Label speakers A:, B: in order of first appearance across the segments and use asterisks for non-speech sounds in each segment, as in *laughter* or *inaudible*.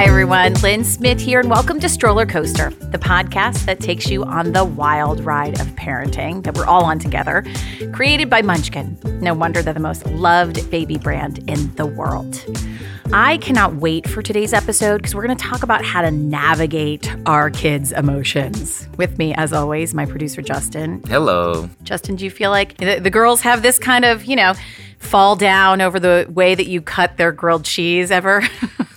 A: Hi, everyone. Lynn Smith here, and welcome to Stroller Coaster, the podcast that takes you on the wild ride of parenting that we're all on together. Created by Munchkin. No wonder they're the most loved baby brand in the world. I cannot wait for today's episode because we're going to talk about how to navigate our kids' emotions. With me, as always, my producer, Justin.
B: Hello.
A: Justin, do you feel like the, the girls have this kind of, you know, fall down over the way that you cut their grilled cheese ever? *laughs*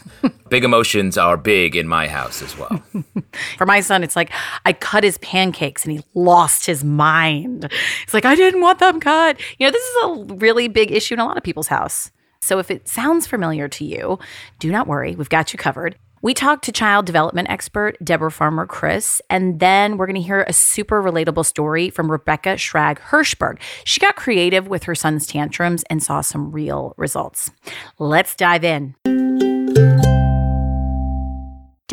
B: big emotions are big in my house as well. *laughs*
A: For my son, it's like I cut his pancakes and he lost his mind. It's like, I didn't want them cut. You know, this is a really big issue in a lot of people's house. So if it sounds familiar to you, do not worry, we've got you covered. We talked to child development expert Deborah Farmer Kris, and then we're going to hear a super relatable story from Rebecca Schrag Hershberg. She got creative with her son's tantrums and saw some real results. Let's dive in.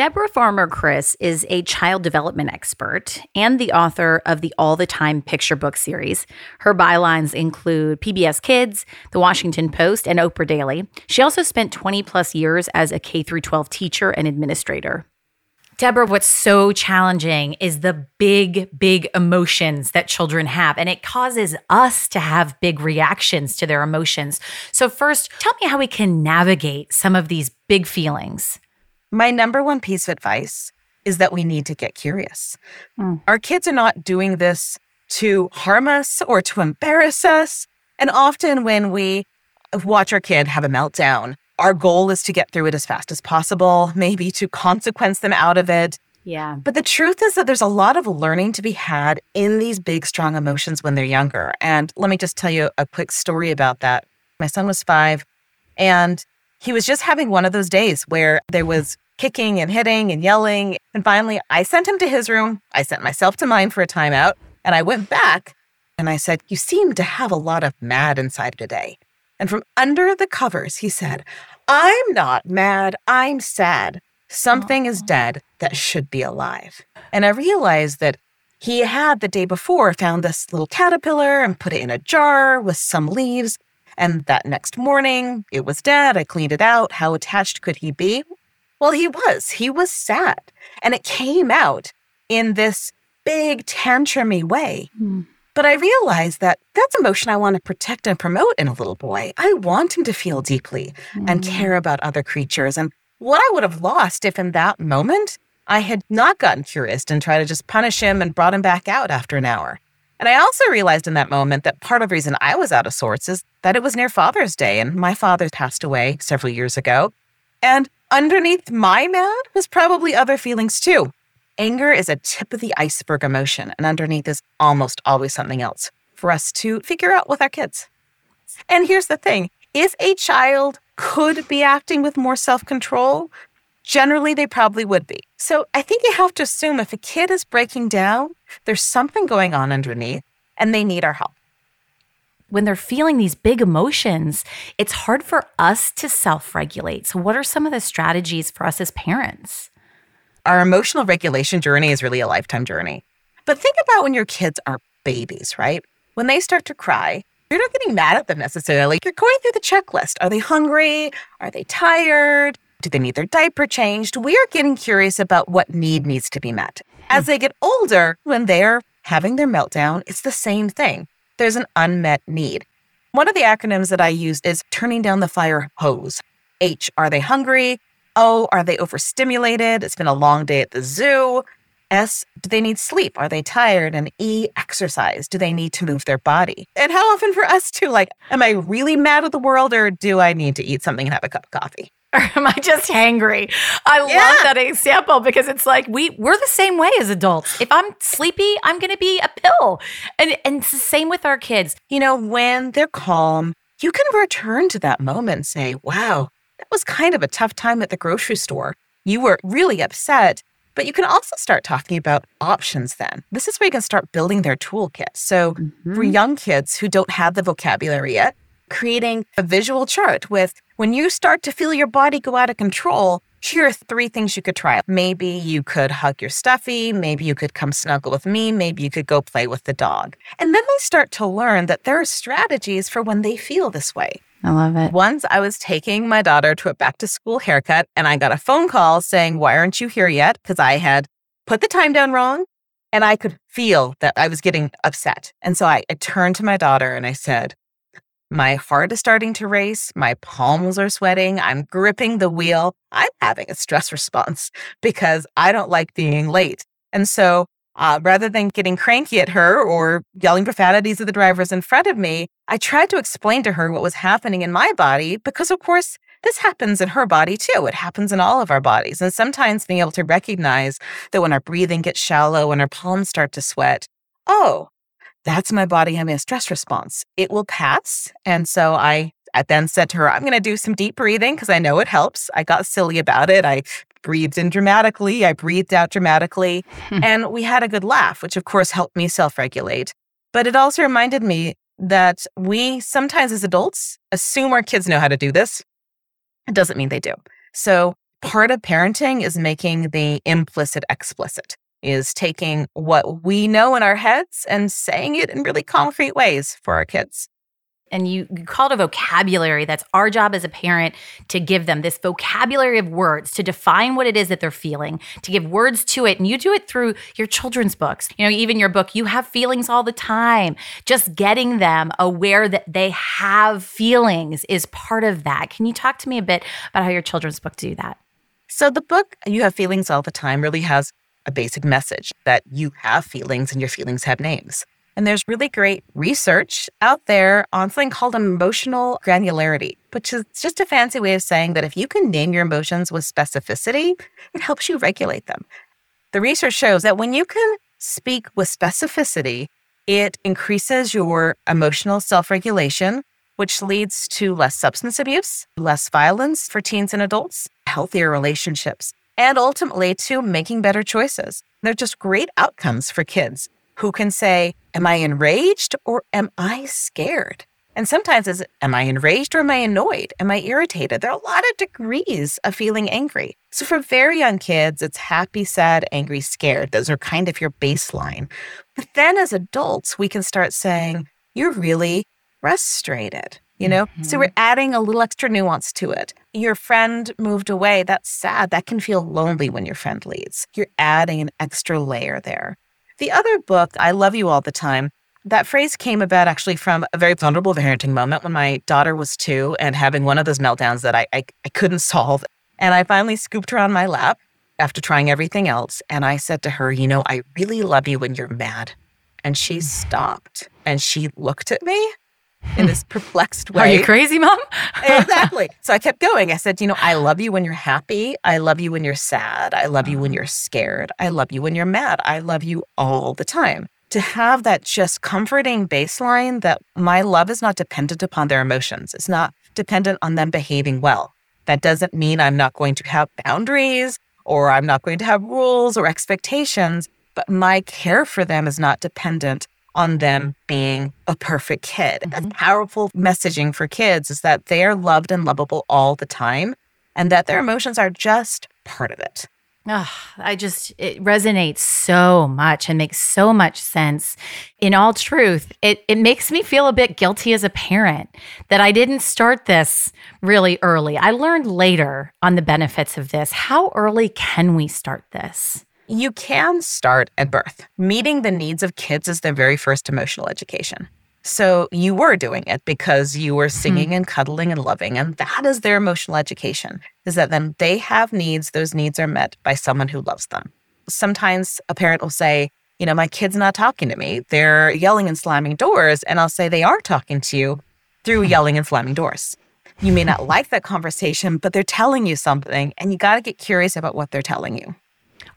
A: Deborah Farmer Kris is a child development expert and the author of the All the Time picture book series. Her bylines include PBS Kids, The Washington Post, and Oprah Daily. She also spent 20 plus years as a K 12 teacher and administrator. Deborah, what's so challenging is the big, big emotions that children have, and it causes us to have big reactions to their emotions. So, first, tell me how we can navigate some of these big feelings.
C: My number one piece of advice is that we need to get curious. Mm. Our kids are not doing this to harm us or to embarrass us. And often when we watch our kid have a meltdown, our goal is to get through it as fast as possible, maybe to consequence them out of it.
A: Yeah.
C: But the truth is that there's a lot of learning to be had in these big, strong emotions when they're younger. And let me just tell you a quick story about that. My son was five, and he was just having one of those days where there was kicking and hitting and yelling. And finally, I sent him to his room. I sent myself to mine for a timeout. And I went back and I said, You seem to have a lot of mad inside today. And from under the covers, he said, I'm not mad. I'm sad. Something is dead that should be alive. And I realized that he had the day before found this little caterpillar and put it in a jar with some leaves. And that next morning, it was dead. I cleaned it out. How attached could he be? Well, he was. He was sad. And it came out in this big tantrumy way. Mm. But I realized that that's emotion I want to protect and promote in a little boy. I want him to feel deeply mm. and hmm. care about other creatures. And what I would have lost if in that moment I had not gotten curious and tried to just punish him and brought him back out after an hour. And I also realized in that moment that part of the reason I was out of sorts is that it was near Father's Day and my father passed away several years ago. And underneath my mad was probably other feelings too. Anger is a tip of the iceberg emotion, and underneath is almost always something else for us to figure out with our kids. And here's the thing if a child could be acting with more self control, generally they probably would be. So I think you have to assume if a kid is breaking down, there's something going on underneath and they need our help.
A: When they're feeling these big emotions, it's hard for us to self regulate. So, what are some of the strategies for us as parents?
C: Our emotional regulation journey is really a lifetime journey. But think about when your kids are babies, right? When they start to cry, you're not getting mad at them necessarily. You're going through the checklist. Are they hungry? Are they tired? Do they need their diaper changed? We are getting curious about what need needs to be met. As they get older, when they're having their meltdown, it's the same thing. There's an unmet need. One of the acronyms that I use is turning down the fire hose. H, are they hungry? O, are they overstimulated? It's been a long day at the zoo. S, do they need sleep? Are they tired? And E, exercise. Do they need to move their body? And how often for us too, like, am I really mad at the world or do I need to eat something and have a cup of coffee? *laughs*
A: or am I just hangry? I yeah. love that example because it's like we we're the same way as adults. If I'm sleepy, I'm going to be a pill. And and it's the same with our kids.
C: You know, when they're calm, you can return to that moment and say, "Wow, that was kind of a tough time at the grocery store. You were really upset." But you can also start talking about options then. This is where you can start building their toolkit. So, mm-hmm. for young kids who don't have the vocabulary yet, creating a visual chart with when you start to feel your body go out of control, here are three things you could try. Maybe you could hug your stuffy. Maybe you could come snuggle with me. Maybe you could go play with the dog. And then they start to learn that there are strategies for when they feel this way.
A: I love it.
C: Once I was taking my daughter to a back to school haircut and I got a phone call saying, Why aren't you here yet? Because I had put the time down wrong and I could feel that I was getting upset. And so I, I turned to my daughter and I said, My heart is starting to race. My palms are sweating. I'm gripping the wheel. I'm having a stress *laughs* response because I don't like being late. And so uh, rather than getting cranky at her or yelling profanities at the drivers in front of me, I tried to explain to her what was happening in my body because, of course, this happens in her body too. It happens in all of our bodies. And sometimes being able to recognize that when our breathing gets shallow, when our palms start to sweat, oh, that's my body having a stress response. It will pass. And so I I then said to her, I'm going to do some deep breathing because I know it helps. I got silly about it. I breathed in dramatically, I breathed out dramatically, *laughs* and we had a good laugh, which of course helped me self regulate. But it also reminded me that we sometimes as adults assume our kids know how to do this. It doesn't mean they do. So part of parenting is making the implicit explicit, is taking what we know in our heads and saying it in really concrete ways for our kids
A: and you, you call it a vocabulary. That's our job as a parent to give them this vocabulary of words to define what it is that they're feeling, to give words to it. And you do it through your children's books. You know, even your book, you have feelings all the time. Just getting them aware that they have feelings is part of that. Can you talk to me a bit about how your children's book do that?
C: So the book, You Have Feelings All the Time, really has a basic message that you have feelings and your feelings have names. And there's really great research out there on something called emotional granularity, which is just a fancy way of saying that if you can name your emotions with specificity, it helps you regulate them. The research shows that when you can speak with specificity, it increases your emotional self regulation, which leads to less substance abuse, less violence for teens and adults, healthier relationships, and ultimately to making better choices. They're just great outcomes for kids who can say, Am I enraged or am I scared? And sometimes it's, Am I enraged or am I annoyed? Am I irritated? There are a lot of degrees of feeling angry. So for very young kids, it's happy, sad, angry, scared. Those are kind of your baseline. But then as adults, we can start saying, You're really frustrated. You know, mm-hmm. so we're adding a little extra nuance to it. Your friend moved away. That's sad. That can feel lonely when your friend leaves. You're adding an extra layer there. The other book, I Love You All the Time, that phrase came about actually from a very vulnerable parenting moment when my daughter was two and having one of those meltdowns that I, I, I couldn't solve. And I finally scooped her on my lap after trying everything else. And I said to her, You know, I really love you when you're mad. And she stopped and she looked at me in this perplexed way.
A: Are you crazy, mom? *laughs*
C: exactly. So I kept going. I said, you know, I love you when you're happy. I love you when you're sad. I love you when you're scared. I love you when you're mad. I love you all the time. To have that just comforting baseline that my love is not dependent upon their emotions, it's not dependent on them behaving well. That doesn't mean I'm not going to have boundaries or I'm not going to have rules or expectations, but my care for them is not dependent on them being a perfect kid. Mm-hmm. powerful messaging for kids is that they are loved and lovable all the time and that their emotions are just part of it.
A: Oh, I just, it resonates so much and makes so much sense. In all truth, it, it makes me feel a bit guilty as a parent that I didn't start this really early. I learned later on the benefits of this. How early can we start this?
C: You can start at birth. Meeting the needs of kids is their very first emotional education. So you were doing it because you were singing mm-hmm. and cuddling and loving. And that is their emotional education, is that then they have needs, those needs are met by someone who loves them. Sometimes a parent will say, you know, my kid's not talking to me. They're yelling and slamming doors. And I'll say they are talking to you through *laughs* yelling and slamming doors. You may not like that conversation, but they're telling you something, and you got to get curious about what they're telling you.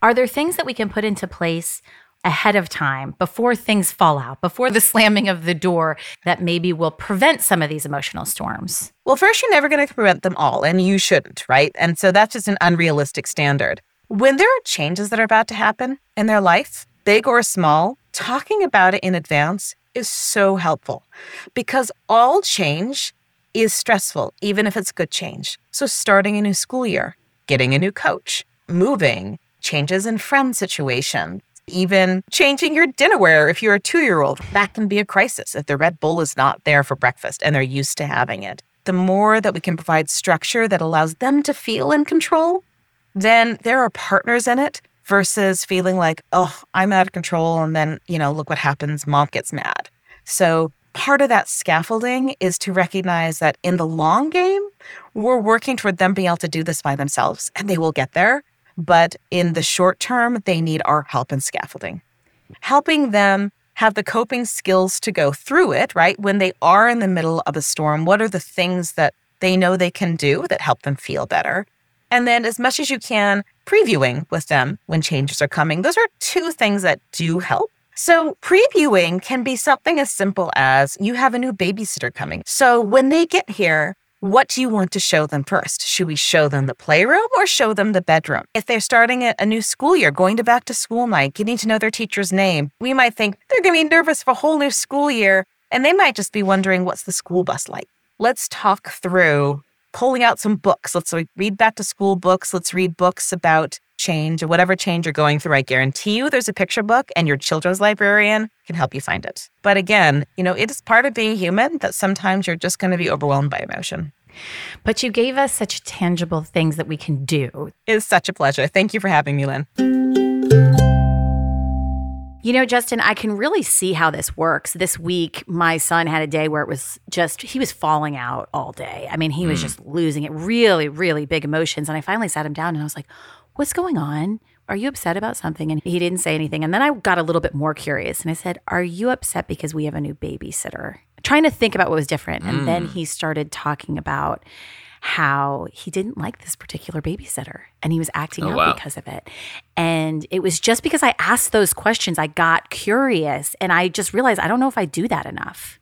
A: Are there things that we can put into place ahead of time before things fall out, before the *laughs* slamming of the door that maybe will prevent some of these emotional storms?
C: Well, first, you're never going to prevent them all, and you shouldn't, right? And so that's just an unrealistic standard. When there are changes that are about to happen in their life, big or small, talking about it in advance is so helpful because all change is stressful, even if it's good change. So, starting a new school year, getting a new coach, moving, changes in friend situation, even changing your dinnerware if you're a two year old. That can be a crisis if the red bowl is not there for breakfast and they're used to having it. the more that we can provide structure that allows them to feel in control, then there are partners in it versus feeling like, oh, I'm out of control. And then, you know, look what happens. Mom gets mad. So part of that scaffolding is to recognize that in the long game, we're working toward them being able to do this by themselves and they will get there. But in the short term, they need our help and scaffolding. Helping them have the coping skills to go through it, right? When they are in the middle of a storm, what are the things that they know they can do that help them feel better? And then, as much as you can, previewing with them when changes are coming. Those are two things that do help. So, previewing can be something as simple as you have a new babysitter coming. So, when they get here, what do you want to show them first? Should we show them the playroom or show them the bedroom? If they're starting a new school year, going to back to school night, getting to know their teacher's name, we might think they're going to be nervous for a whole new school year, and they might just be wondering what's the school bus like. Let's talk through pulling out some books. Let's read back to school books. Let's read books about change or whatever change you're going through, I guarantee you there's a picture book and your children's librarian can help you find it. But again, you know, it is part of being human that sometimes you're just going to be overwhelmed by emotion.
A: But you gave us such tangible things that we can do.
C: It is such a pleasure. Thank you for having me, Lynn.
A: You know, Justin, I can really see how this works. This week, my son had a day where it was just, he was falling out all day. I mean, he was mm. just losing it, really, really big emotions. And I finally sat him down and I was like, What's going on? Are you upset about something? And he didn't say anything. And then I got a little bit more curious and I said, Are you upset because we have a new babysitter? Trying to think about what was different. And mm. then he started talking about how he didn't like this particular babysitter and he was acting oh, out wow. because of it. And it was just because I asked those questions, I got curious and I just realized I don't know if I do that enough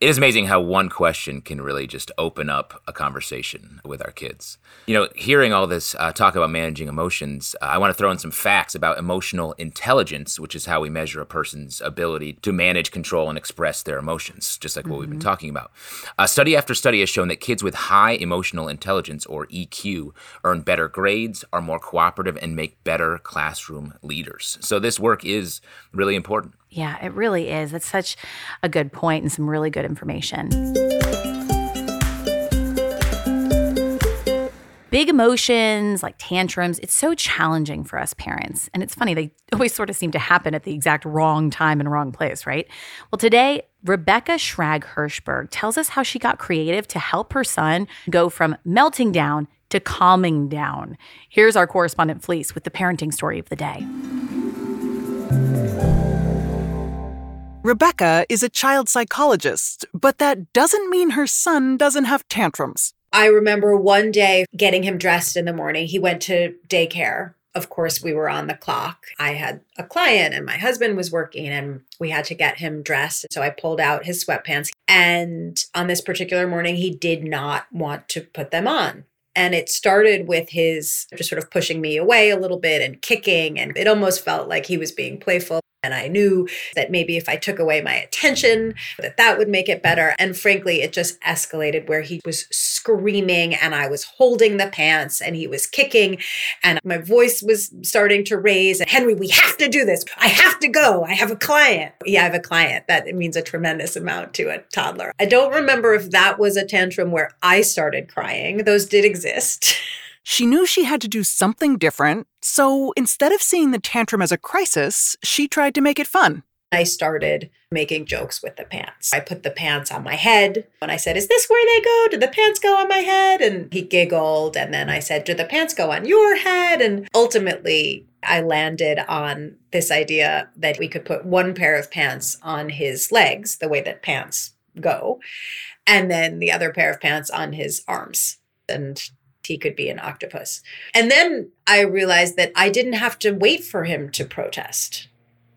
B: it is amazing how one question can really just open up a conversation with our kids. You know, hearing all this uh, talk about managing emotions, uh, I want to throw in some facts about emotional intelligence, which is how we measure a person's ability to manage, control, and express their emotions, just like what mm-hmm. we've been mm-hmm. talking about. Uh, study after study has shown that kids with high emotional intelligence, or EQ, earn better grades, are more cooperative, and make better classroom leaders. So this work is really important.
A: Yeah, it really is. It's such a good point and some really good information. Big emotions like tantrums, it's so challenging for us parents. And it's funny, they *laughs* always sort of seem to happen at the exact wrong time and wrong place, right? Well, today, Rebecca Schrag Hershberg tells us how she got creative to help her son go from melting down to calming down. Here's our correspondent Fleece with the parenting story of the day.
D: Rebecca is a child psychologist, but that doesn't mean her son doesn't have tantrums.
E: I remember one day getting him dressed in the morning. He went to daycare. Of course, we were on the clock. I had a client and my husband was working and we had to get him dressed. So I pulled out his sweatpants. And on this particular morning, he did not want to put them on. And it started with his just sort of pushing me away a little bit and kicking. And it almost felt like he was being playful. And I knew that maybe if I took away my attention, that that would make it better. And frankly, it just escalated where he was screaming and I was holding the pants and he was kicking and my voice was starting to raise. And Henry, we have to do this. I have to go. I have a client. Yeah, I have a client. That means a tremendous amount to a toddler. I don't remember if that was a tantrum where I started crying. Those did exist. *laughs*
D: She knew she had to do something different, so instead of seeing the tantrum as a crisis, she tried to make it fun.
E: I started making jokes with the pants. I put the pants on my head. and I said, Is this where they go? Did the pants go on my head? And he giggled. And then I said, Do the pants go on your head? And ultimately, I landed on this idea that we could put one pair of pants on his legs, the way that pants go, and then the other pair of pants on his arms. And he could be an octopus. And then I realized that I didn't have to wait for him to protest.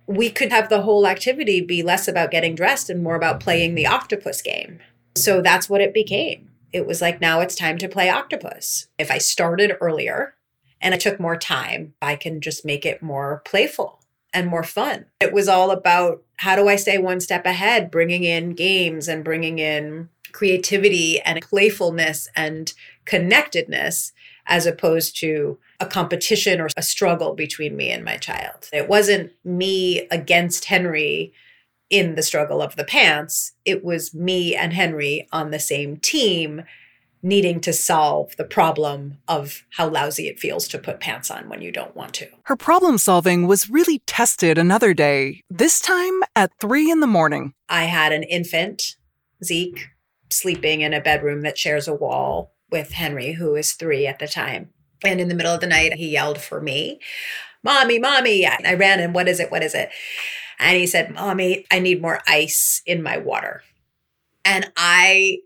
E: We could have the whole activity be less about getting dressed and more about playing the octopus game. So that's what it became. It was like, now it's time to play octopus. If I started earlier and I took more time, I can just make it more playful and more fun. It was all about how do I stay one step ahead, bringing in games and bringing in creativity and playfulness and connectedness as opposed to a competition or a struggle between me and my child. It wasn't me against Henry. in the struggle of the pants, it was me and Henry on the same team needing to solve the problem of how lousy it feels to put pants on when you don't want to.
D: Her problem solving was really tested another day, this time at three in the morning.
E: I had an infant, Zeke, sleeping in a bedroom that shares a wall with Henry, who was three at the time. And in the middle of the night, he yelled for me, Mommy, Mommy. I ran and what is it? What is it? And he said, Mommy, I need more ice in my water. And I,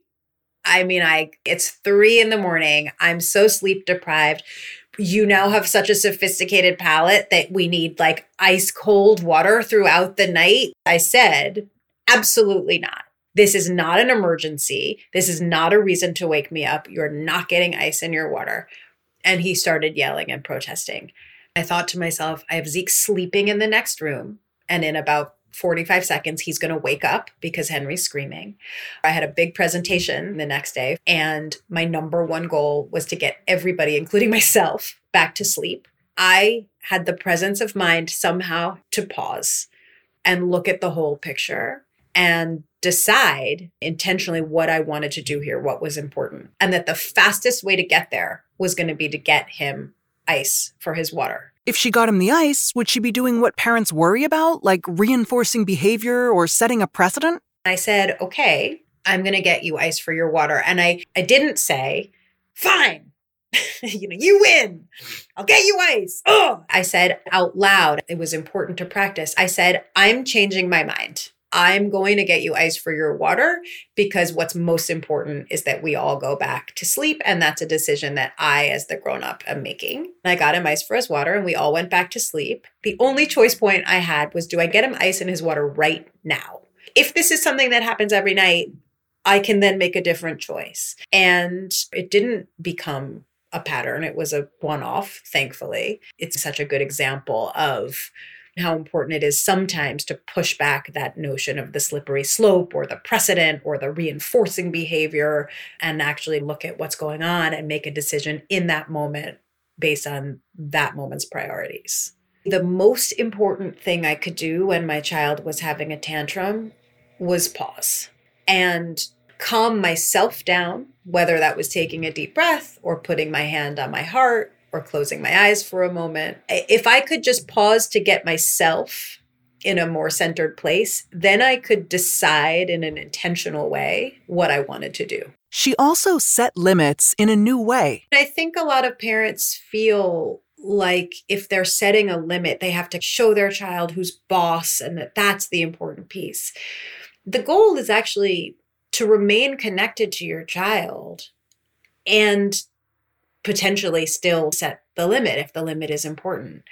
E: I mean, I, it's three in the morning. I'm so sleep deprived. You now have such a sophisticated palate that we need like ice cold water throughout the night. I said, absolutely not. This is not an emergency. This is not a reason to wake me up. You're not getting ice in your water. And he started yelling and protesting. I thought to myself, I have Zeke sleeping in the next room. And in about 45 seconds, he's going to wake up because Henry's screaming. I had a big presentation the next day, and my number one goal was to get everybody, including *laughs* myself, back to sleep. I had the presence of mind somehow to pause and look at the whole picture and decide intentionally what I wanted to do here, what was important. And that the fastest way to get there was going to be to get him ice for his water.
D: If she got him the ice, would she be doing what parents worry about, like reinforcing behavior or setting a precedent?
E: I said, okay, I'm going to get you ice for your water. And I, I didn't say, fine, *laughs* you know, you win. I'll get you ice. Oh, I said out loud, it was important to practice. I said, I'm changing my mind. I'm going to get you ice for your water because what's most important is that we all go back to sleep. And that's a decision that I, as the grown up, am making. I got him ice for his water and we all went back to sleep. The only choice point I had was do I get him ice in his water right now? If this is something that happens every night, I can then make a different choice. And it didn't become a pattern, it was a one off, thankfully. It's such a good example of how important it is sometimes to push back that notion of the slippery slope or the precedent or the reinforcing behavior and actually look at what's going on and make a decision in that moment based on that moment's priorities. The most important thing I could do when my child was having a tantrum was pause and calm myself down, whether that was taking a deep breath or putting my hand on my heart or closing my eyes for a moment. If I could just pause to get myself in a more centered place, then I could decide in an intentional way what I wanted to do.
D: She also set limits in a new way.
E: I think a lot of parents feel like if they're setting a limit, they have to show their child who's boss and that that's the important piece. The goal is actually to remain connected to your child and potentially still set the limit if the limit is important.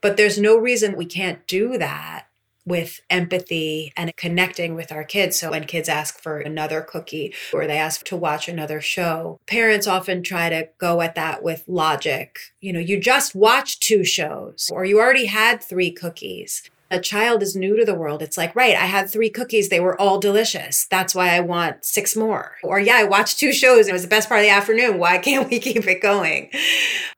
E: But there's no reason we can't do that with empathy and connecting with our kids. So when kids ask for another cookie or they ask to watch another show, parents often try to go at that with logic. You know, you just watched two shows or you already had three cookies a child is new to the world, it's like, right, I had three cookies. They were all delicious. That's why I want six more. Or, yeah, I watched two shows. It was the best part of the afternoon. Why *laughs* can't we keep it going?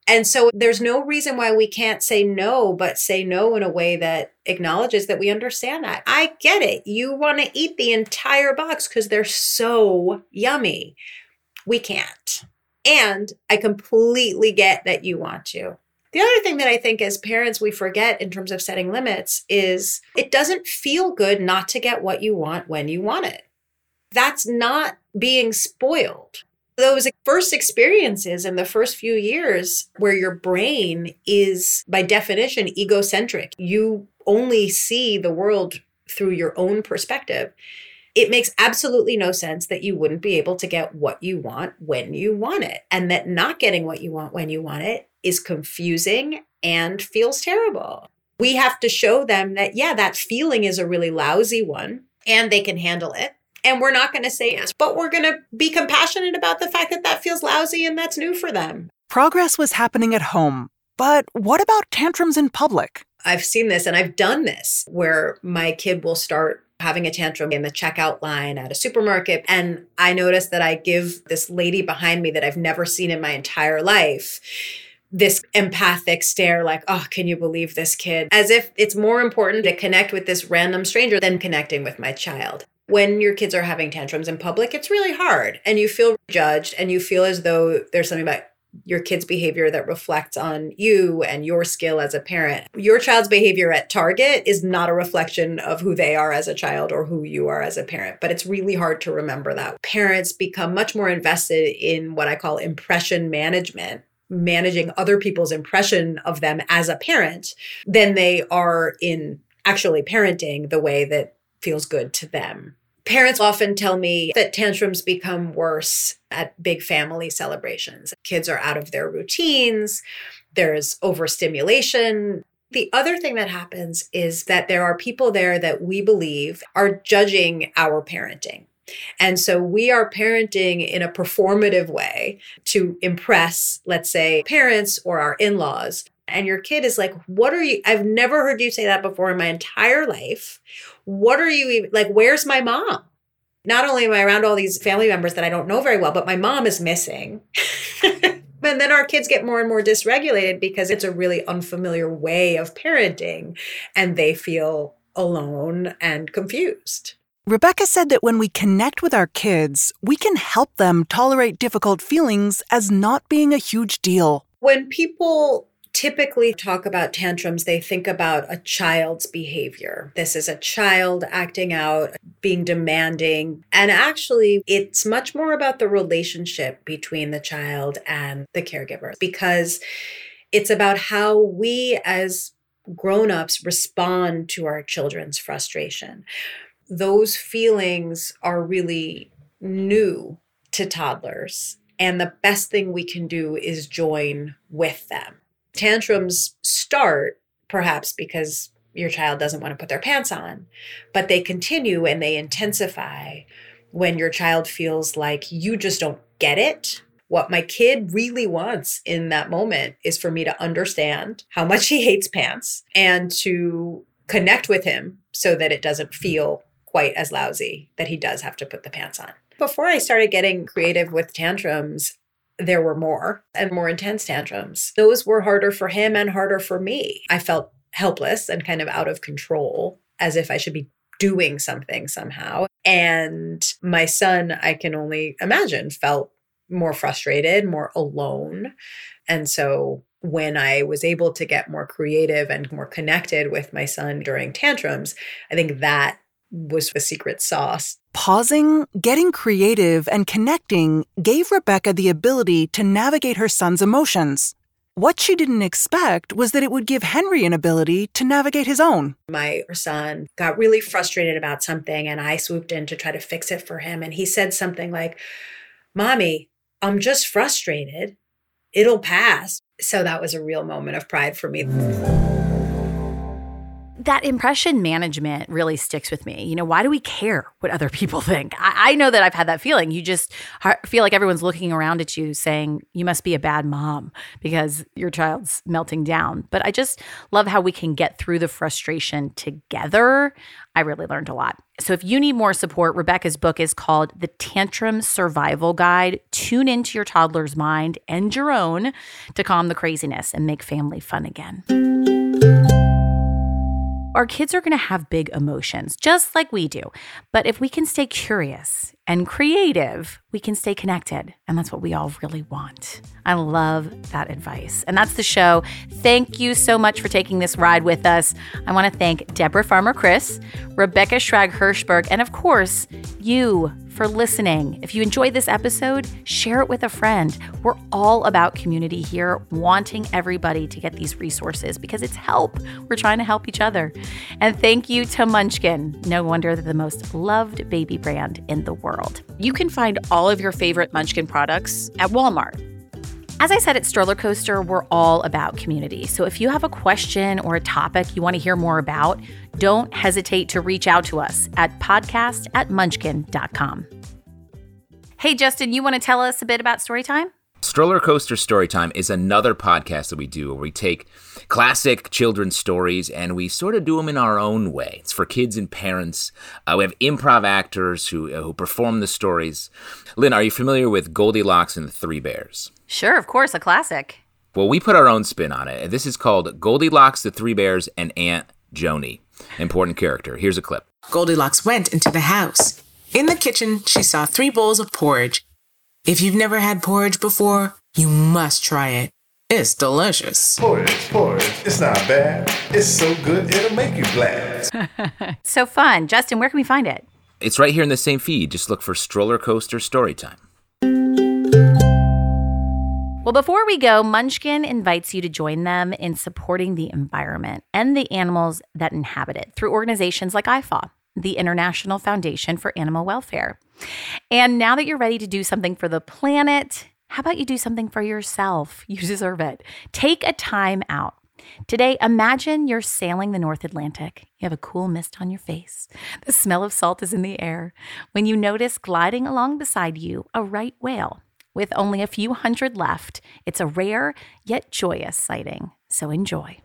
E: And so there's no reason why we can't say no, but say no in a way that acknowledges that we understand that. I get it. You want to eat the entire box because they're so yummy. We can't. And I completely get that you want to. The other thing that I think as parents we forget in terms of setting limits is it doesn't feel good not to get what you want when you want it. That's not being spoiled. Those first experiences in the first few years where your brain is by definition egocentric, you only see the world through your own perspective. It makes absolutely no sense that you wouldn't be able to get what you want when you want it, and that not getting what you want when you want it is confusing and feels terrible. We have to show them that, yeah, that feeling is a really lousy one and they can handle it. And we're not going to say yes, but we're going to be compassionate about the fact that that feels lousy and that's new for them.
D: Progress was happening at home, but what about tantrums in public?
E: I've seen this and I've done this where my kid will start having a tantrum in the checkout line at a supermarket. And I notice that I give this lady behind me that I've never seen in my entire life this empathic stare, like, oh, can you believe this kid? As if it's more important to connect with this random stranger than connecting with my child. When your kids are having tantrums in public, it's really hard and you feel judged and you feel as though there's something about your kid's behavior that reflects on you and your skill as a parent. Your child's behavior at Target is not a reflection of who they are as a child or who you are as a parent, but it's really hard to remember that. Parents become much more invested in what I call impression management managing other people's impression of them as a parent than they are in actually parenting the way that feels good to them. Parents often tell me that tantrums become worse at big family celebrations. Kids are out of their routines, there's overstimulation. The other thing that happens is that there are people there that we believe are judging our parenting. And so we are parenting in a performative way to impress, let's say, parents or our in laws. And your kid is like, What are you? I've never heard you say that before in my entire life. What are you even like? Where's my mom? Not only am I around all these family members that I don't know very well, but my mom is missing. *laughs* and then our kids get more and more dysregulated because it's a really unfamiliar way of parenting and they feel alone and confused.
D: Rebecca said that when we connect with our kids, we can help them tolerate difficult feelings as not being a huge deal.
E: When people typically talk about tantrums, they think about a child's behavior. This is a child acting out, being demanding. And actually, it's much more about the relationship between the child and the caregiver because it's about how we as grown-ups respond to our children's frustration those feelings are really new to toddlers. And the best thing we can do is join with them. Tantrums start perhaps because your child doesn't want to put their pants on, but they continue and they intensify when your child feels like you just don't get it. What my kid really wants in that moment is for me to understand how much he hates pants and to connect with him so that it doesn't feel quite as lousy that he does have to put the pants on. Before I started getting creative with tantrums, there were more and more intense tantrums. Those were harder for him and harder for me. I felt helpless and kind of out of control, as if I should be doing something somehow. And my son, I can only imagine, felt more frustrated, more alone. And so when I was able to get more creative and more connected with my son during tantrums, I think that was the secret sauce.
D: Pausing, getting creative, and connecting gave Rebecca the ability to navigate her son's emotions. What she didn't expect was that it would give Henry an ability to navigate his own.
E: My son got really frustrated about something, and I swooped in to try to fix it for him. And he said something like, Mommy, I'm just frustrated. It'll pass. So that was a real moment of pride for me
A: that impression management really sticks with me. You know, why do we care what other people *laughs* think? I, I, know that I've had that feeling. You just feel like everyone's looking around at you saying, you must be a bad mom because your child's melting down. But I just love how we can get through the frustration together. I really learned a lot. So if you need more support, Rebecca's book is called The Tantrum Survival Guide. Tune into your toddler's mind and your own to calm the craziness and make family fun again our kids are going to have big emotions, just like we do. But if we can stay curious and creative, we can stay connected. And that's what we all really want. I love that advice. And that's the show. Thank you so much for taking this ride with us. I want to thank Deborah Farmer Kris, Rebecca Schrag Hershberg, and of course, you for listening. If you enjoyed this episode, share it with a friend. We're all about community here, wanting everybody to get these resources because it's help. We're trying to help each other. And thank you to Munchkin. No wonder they're the most loved baby brand in the world. You can find all of your favorite Munchkin products at Walmart. As I said at Stroller Coaster, we're all about community. So if you have a question or a topic you want to hear more about, don't hesitate to reach out to us at podcast at munchkin.com. Hey, Justin, you want to tell us a bit about Storytime?
B: Stroller Coaster Storytime is another podcast that we do where we take classic children's stories and we sort of do them in our own way. It's for kids and parents. Uh, we have improv actors who, uh, who perform the stories. Lynn, are you familiar with Goldilocks and the Three Bears?
A: Sure, of course, a classic.
B: Well, we put our own spin on it. This is called Goldilocks, the Three Bears, and Aunt Joni. Important character. Here's a clip.
F: Goldilocks went into the house. In the kitchen, she saw three bowls of porridge. If you've never had porridge before, you must try it. It's delicious.
G: Porridge, porridge. It's not bad. It's so good, it'll make you glad. *laughs*
A: So fun. Justin, where can we find it?
B: It's right here in the same feed. Just look for Stroller Coaster Storytime.
A: Well, before we go, Munchkin invites you to join them in supporting the environment and the animals that inhabit it through organizations like IFAW, the International Foundation for Animal Welfare. And now that you're ready to do something for the planet, how about you do something for yourself? *laughs* You deserve it. Take a time out. Today, imagine you're sailing the North Atlantic. You have a cool mist on your face. The smell of salt is in the air. When you notice gliding along beside you a right whale. With only a few hundred left, it's a rare yet joyous sighting. So enjoy.